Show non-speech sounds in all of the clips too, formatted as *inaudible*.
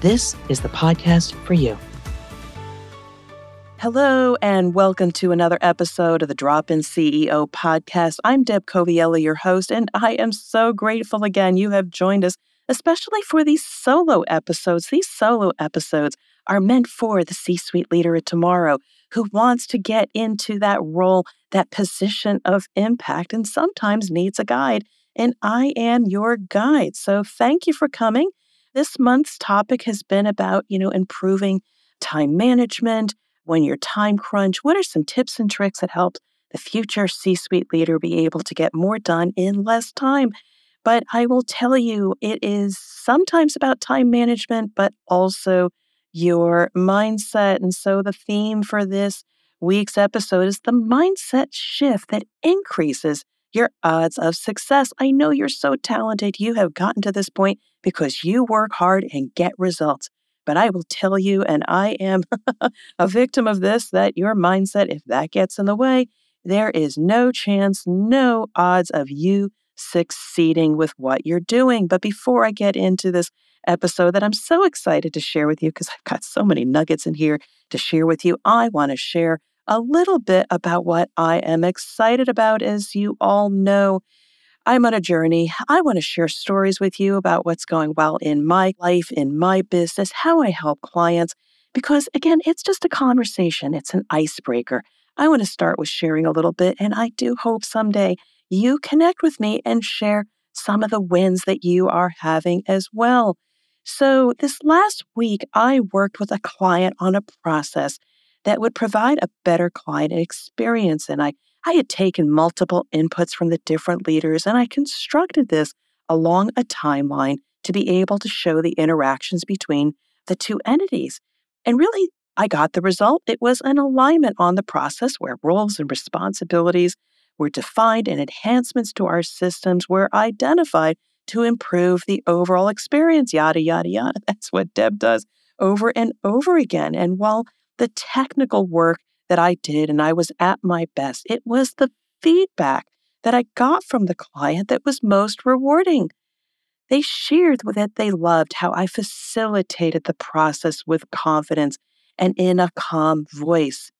this is the podcast for you. Hello, and welcome to another episode of the Drop In CEO podcast. I'm Deb Coviello, your host, and I am so grateful again you have joined us, especially for these solo episodes. These solo episodes are meant for the C suite leader of tomorrow who wants to get into that role, that position of impact, and sometimes needs a guide. And I am your guide. So thank you for coming. This month's topic has been about, you know, improving time management when you're time crunch. What are some tips and tricks that help the future C suite leader be able to get more done in less time? But I will tell you, it is sometimes about time management, but also your mindset. And so the theme for this week's episode is the mindset shift that increases your odds of success. I know you're so talented. You have gotten to this point because you work hard and get results. But I will tell you, and I am *laughs* a victim of this, that your mindset, if that gets in the way, there is no chance, no odds of you succeeding with what you're doing. But before I get into this episode that I'm so excited to share with you, because I've got so many nuggets in here to share with you, I want to share a little bit about what I am excited about. As you all know, I'm on a journey. I want to share stories with you about what's going well in my life, in my business, how I help clients, because again, it's just a conversation, it's an icebreaker. I want to start with sharing a little bit, and I do hope someday you connect with me and share some of the wins that you are having as well. So, this last week, I worked with a client on a process that would provide a better client experience. And I, I had taken multiple inputs from the different leaders and I constructed this along a timeline to be able to show the interactions between the two entities. And really, I got the result. It was an alignment on the process where roles and responsibilities were defined and enhancements to our systems were identified to improve the overall experience, yada, yada, yada. *laughs* That's what Deb does over and over again. And while the technical work that I did and I was at my best. It was the feedback that I got from the client that was most rewarding. They shared that they loved how I facilitated the process with confidence and in a calm voice.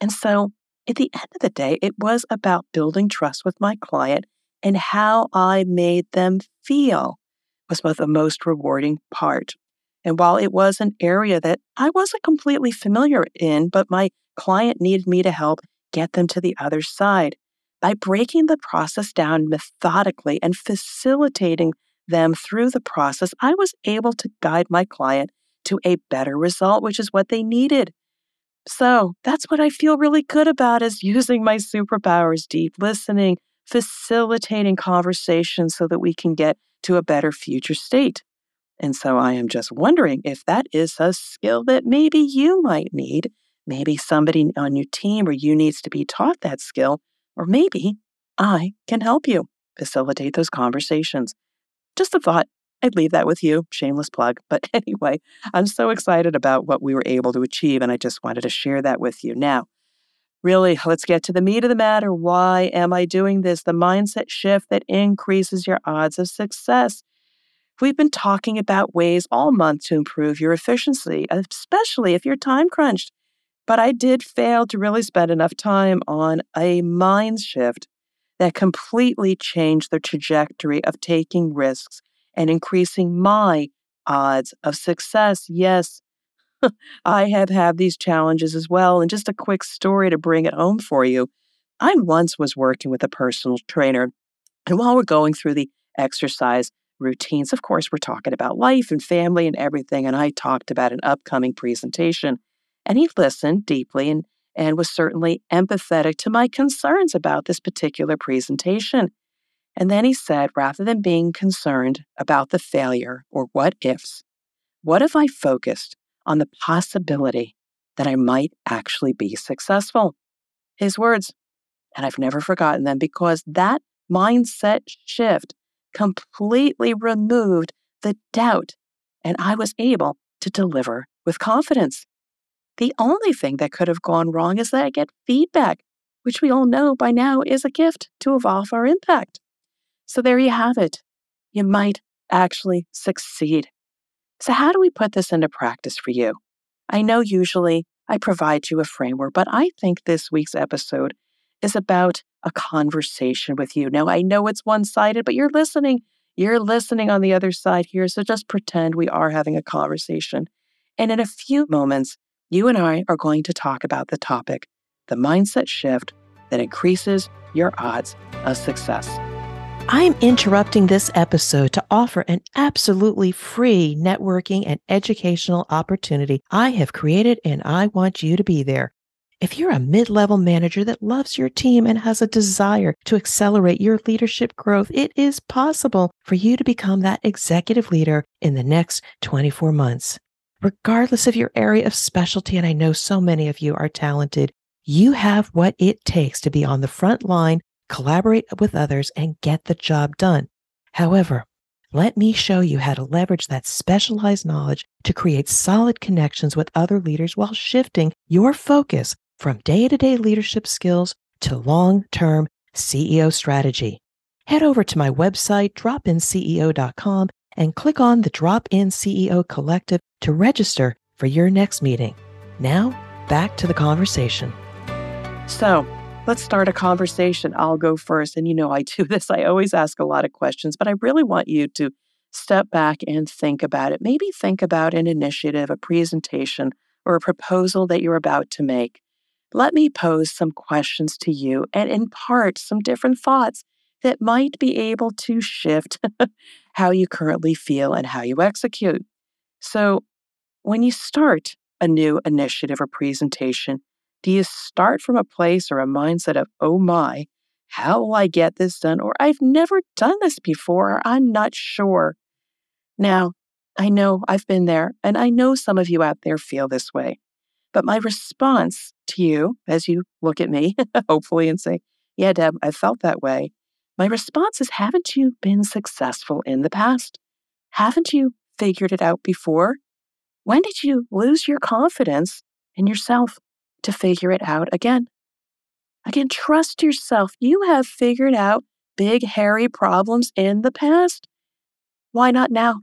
And so at the end of the day, it was about building trust with my client and how I made them feel was both the most rewarding part. And while it was an area that I wasn't completely familiar in, but my client needed me to help get them to the other side, by breaking the process down methodically and facilitating them through the process, I was able to guide my client to a better result, which is what they needed. So that's what I feel really good about is using my superpowers, deep listening, facilitating conversations so that we can get to a better future state. And so I am just wondering if that is a skill that maybe you might need. Maybe somebody on your team or you needs to be taught that skill, or maybe I can help you facilitate those conversations. Just a thought. I'd leave that with you. Shameless plug. *laughs* But anyway, I'm so excited about what we were able to achieve, and I just wanted to share that with you. Now, really, let's get to the meat of the matter. Why am I doing this? The mindset shift that increases your odds of success. We've been talking about ways all month to improve your efficiency, especially if you're time crunched. But I did fail to really spend enough time on a mind shift that completely changed the trajectory of taking risks and increasing my odds of success. Yes, *laughs* I have had these challenges as well. And just a quick story to bring it home for you. I once was working with a personal trainer, and while we're going through the exercise, routines. Of course, we're talking about life and family and everything. And I talked about an upcoming presentation. And he listened deeply and, and was certainly empathetic to my concerns about this particular presentation. And then he said, rather than being concerned about the failure or what ifs, what if I focused on the possibility that I might actually be successful. His words, and I've never forgotten them because that mindset shift completely removed the doubt, and I was able to deliver with confidence. The only thing that could have gone wrong is that I get feedback, which we all know by now is a gift to evolve our impact. So there you have it. You might actually succeed. So, how do we put this into practice for you? I know usually I provide you a framework, but I think this week's episode is about a conversation with you. Now, I know it's one sided, but you're listening. You're listening on the other side here. So just pretend we are having a conversation. And in a few moments, you and I are going to talk about the topic the mindset shift that increases your odds of success. I'm interrupting this episode to offer an absolutely free networking and educational opportunity I have created, and I want you to be there. If you're a mid level manager that loves your team and has a desire to accelerate your leadership growth, it is possible for you to become that executive leader in the next 24 months. Regardless of your area of specialty, and I know so many of you are talented, you have what it takes to be on the front line, collaborate with others, and get the job done. However, let me show you how to leverage that specialized knowledge to create solid connections with other leaders while shifting your focus from day to day leadership skills to long term CEO strategy. Head over to my website, dropinceo.com, and click on the Drop In CEO Collective to register for your next meeting. Now, back to the conversation. So, let's start a conversation. I'll go first. And you know, I do *laughs* this, I always ask a lot of questions, but I really want you to step back and think about it. Maybe think about an initiative, a presentation, or a proposal that you're about to make. Let me pose some questions to you and impart some different thoughts that might be able to shift *laughs* how you currently feel and how you execute. So, when you start a new initiative or presentation, do you start from a place or a mindset of, oh my, how will I get this done? Or I've never done this before, or I'm not sure. Now, I know I've been there, and I know some of you out there feel this way. But my response to you, as you look at me, *laughs* hopefully, and say, Yeah, Deb, I felt that way. My response is, Haven't you been successful in the past? Haven't you figured it out before? When did you lose your confidence in yourself to figure it out again? Again, trust yourself. You have figured out big, hairy problems in the past. Why not now?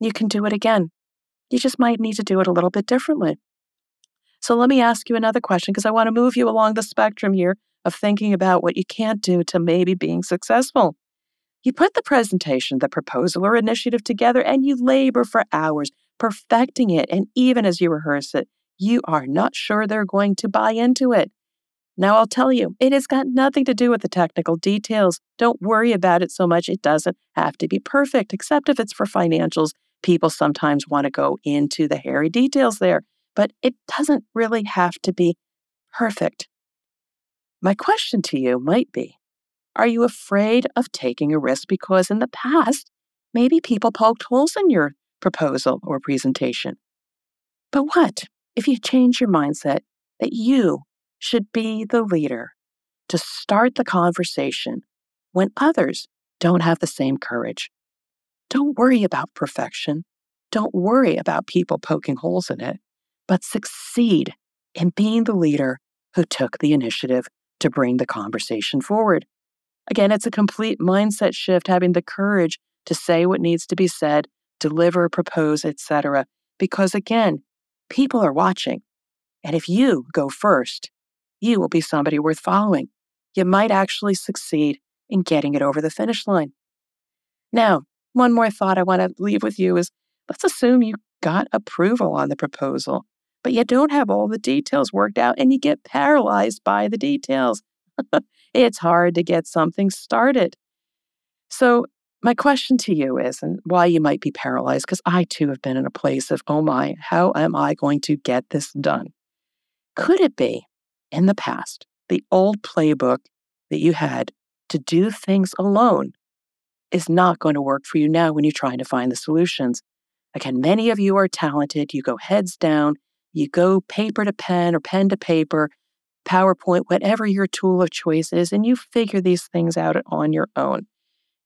You can do it again. You just might need to do it a little bit differently. So let me ask you another question because I want to move you along the spectrum here of thinking about what you can't do to maybe being successful. You put the presentation, the proposal or initiative together, and you labor for hours perfecting it. And even as you rehearse it, you are not sure they're going to buy into it. Now, I'll tell you, it has got nothing to do with the technical details. Don't worry about it so much. It doesn't have to be perfect, except if it's for financials. People sometimes want to go into the hairy details there but it doesn't really have to be perfect. My question to you might be Are you afraid of taking a risk because in the past, maybe people poked holes in your proposal or presentation? But what if you change your mindset that you should be the leader to start the conversation when others don't have the same courage? Don't worry about perfection. Don't worry about people poking holes in it but succeed in being the leader who took the initiative to bring the conversation forward. Again, it's a complete mindset shift, having the courage to say what needs to be said, deliver, propose, etc. Because again, people are watching. And if you go first, you will be somebody worth following. You might actually succeed in getting it over the finish line. Now, one more thought I want to leave with you is let's assume you got approval on the proposal but you don't have all the details worked out and you get paralyzed by the details. *laughs* it's hard to get something started. So, my question to you is, and why you might be paralyzed, because I too have been in a place of, oh my, how am I going to get this done? Could it be in the past, the old playbook that you had to do things alone is not going to work for you now when you're trying to find the solutions? Again, many of you are talented. You go heads down, you go paper to pen or pen to paper, PowerPoint, whatever your tool of choice is, and you figure these things out on your own.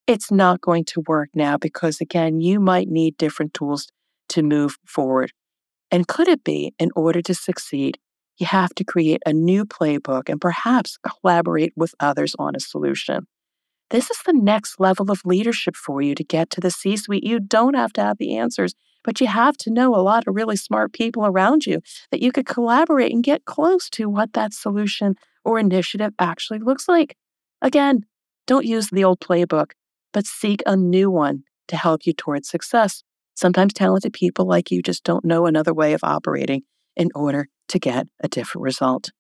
It's not going to work now because, again, you might need different tools to move forward. And could it be, in order to succeed, you have to create a new playbook and perhaps collaborate with others on a solution? This is the next level of leadership for you to get to the C suite. You don't have to have the answers, but you have to know a lot of really smart people around you that you could collaborate and get close to what that solution or initiative actually looks like. Again, don't use the old playbook, but seek a new one to help you towards success. Sometimes talented people like you just don't know another way of operating in order to get a different result.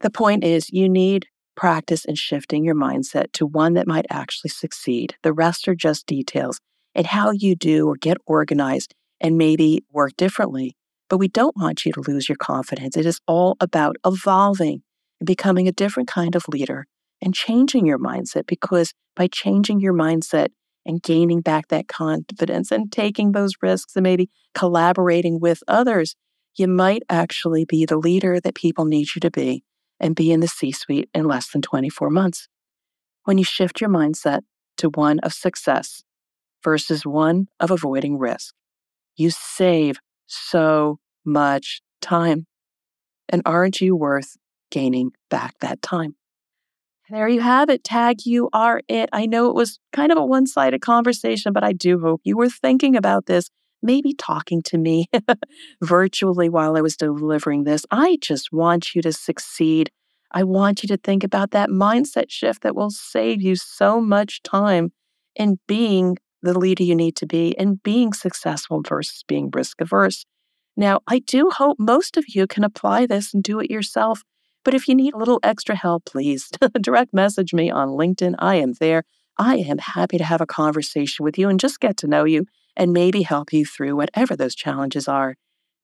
The point is, you need practice in shifting your mindset to one that might actually succeed. The rest are just details and how you do or get organized and maybe work differently. But we don't want you to lose your confidence. It is all about evolving and becoming a different kind of leader and changing your mindset because by changing your mindset and gaining back that confidence and taking those risks and maybe collaborating with others, you might actually be the leader that people need you to be and be in the C suite in less than 24 months. When you shift your mindset to one of success versus one of avoiding risk, you save so much time. And aren't you worth gaining back that time? There you have it. Tag, you are it. I know it was kind of a one sided conversation, but I do hope you were thinking about this maybe talking to me *laughs* virtually while I was delivering this. I just want you to succeed. I want you to think about that mindset shift that will save you so much time in being the leader you need to be and being successful versus being risk averse. Now, I do hope most of you can apply this and do it yourself. But if you need a little extra help, please *laughs* direct message me on LinkedIn. I am there. I am happy to have a conversation with you and just get to know you and maybe help you through whatever those challenges are.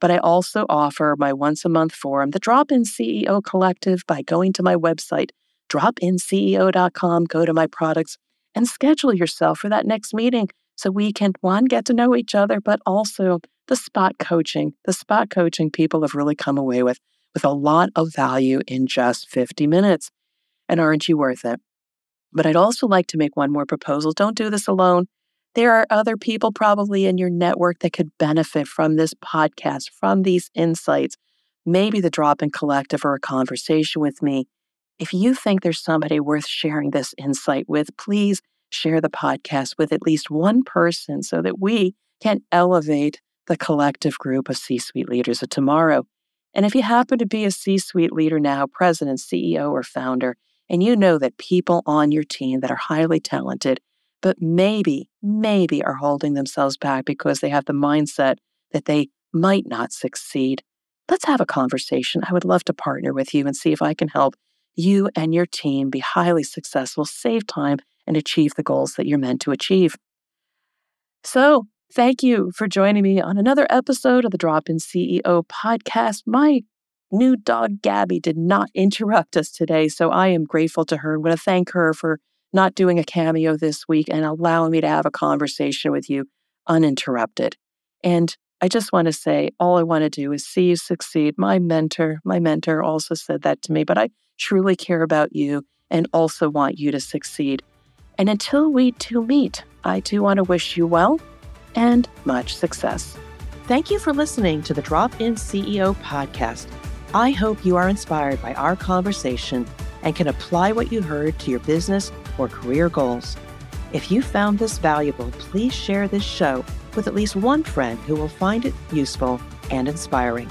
But I also offer my once a month forum, the Drop In CEO Collective, by going to my website, dropinceo.com, go to my products, and schedule yourself for that next meeting so we can, one, get to know each other, but also the spot coaching. The spot coaching people have really come away with, with a lot of value in just 50 minutes. And aren't you worth it? But I'd also like to make one more proposal. Don't do this alone. There are other people probably in your network that could benefit from this podcast, from these insights, maybe the drop in collective or a conversation with me. If you think there's somebody worth sharing this insight with, please share the podcast with at least one person so that we can elevate the collective group of C suite leaders of tomorrow. And if you happen to be a C suite leader now, president, CEO, or founder, and you know that people on your team that are highly talented but maybe, maybe are holding themselves back because they have the mindset that they might not succeed. Let's have a conversation. I would love to partner with you and see if I can help you and your team be highly successful, save time, and achieve the goals that you're meant to achieve. So, thank you for joining me on another episode of the Drop In CEO podcast. My new dog, Gabby, did not *laughs* interrupt us today, so I am grateful to her. I'm going to thank her for not doing a cameo this week and allowing me to have a conversation with you uninterrupted. And I just want to say, all I want to do is see you succeed. My mentor, my mentor also said that to me, but I truly care about you and also want you to succeed. And until we do meet, I do want to wish you well and much success. Thank you for listening to the Drop In CEO podcast. I hope you are inspired by our conversation and can apply what you heard to your business or career goals. If you found this valuable, please share this show with at least one friend who will find it useful and inspiring.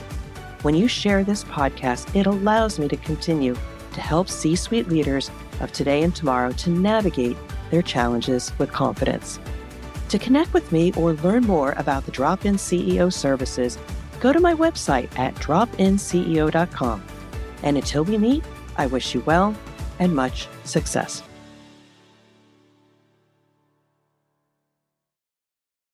When you share this podcast, it allows me to continue to help C suite leaders of today and tomorrow to navigate their challenges with confidence. To connect with me or learn more about the Drop In CEO services, go to my website at dropinceo.com. And until we meet, I wish you well and much success.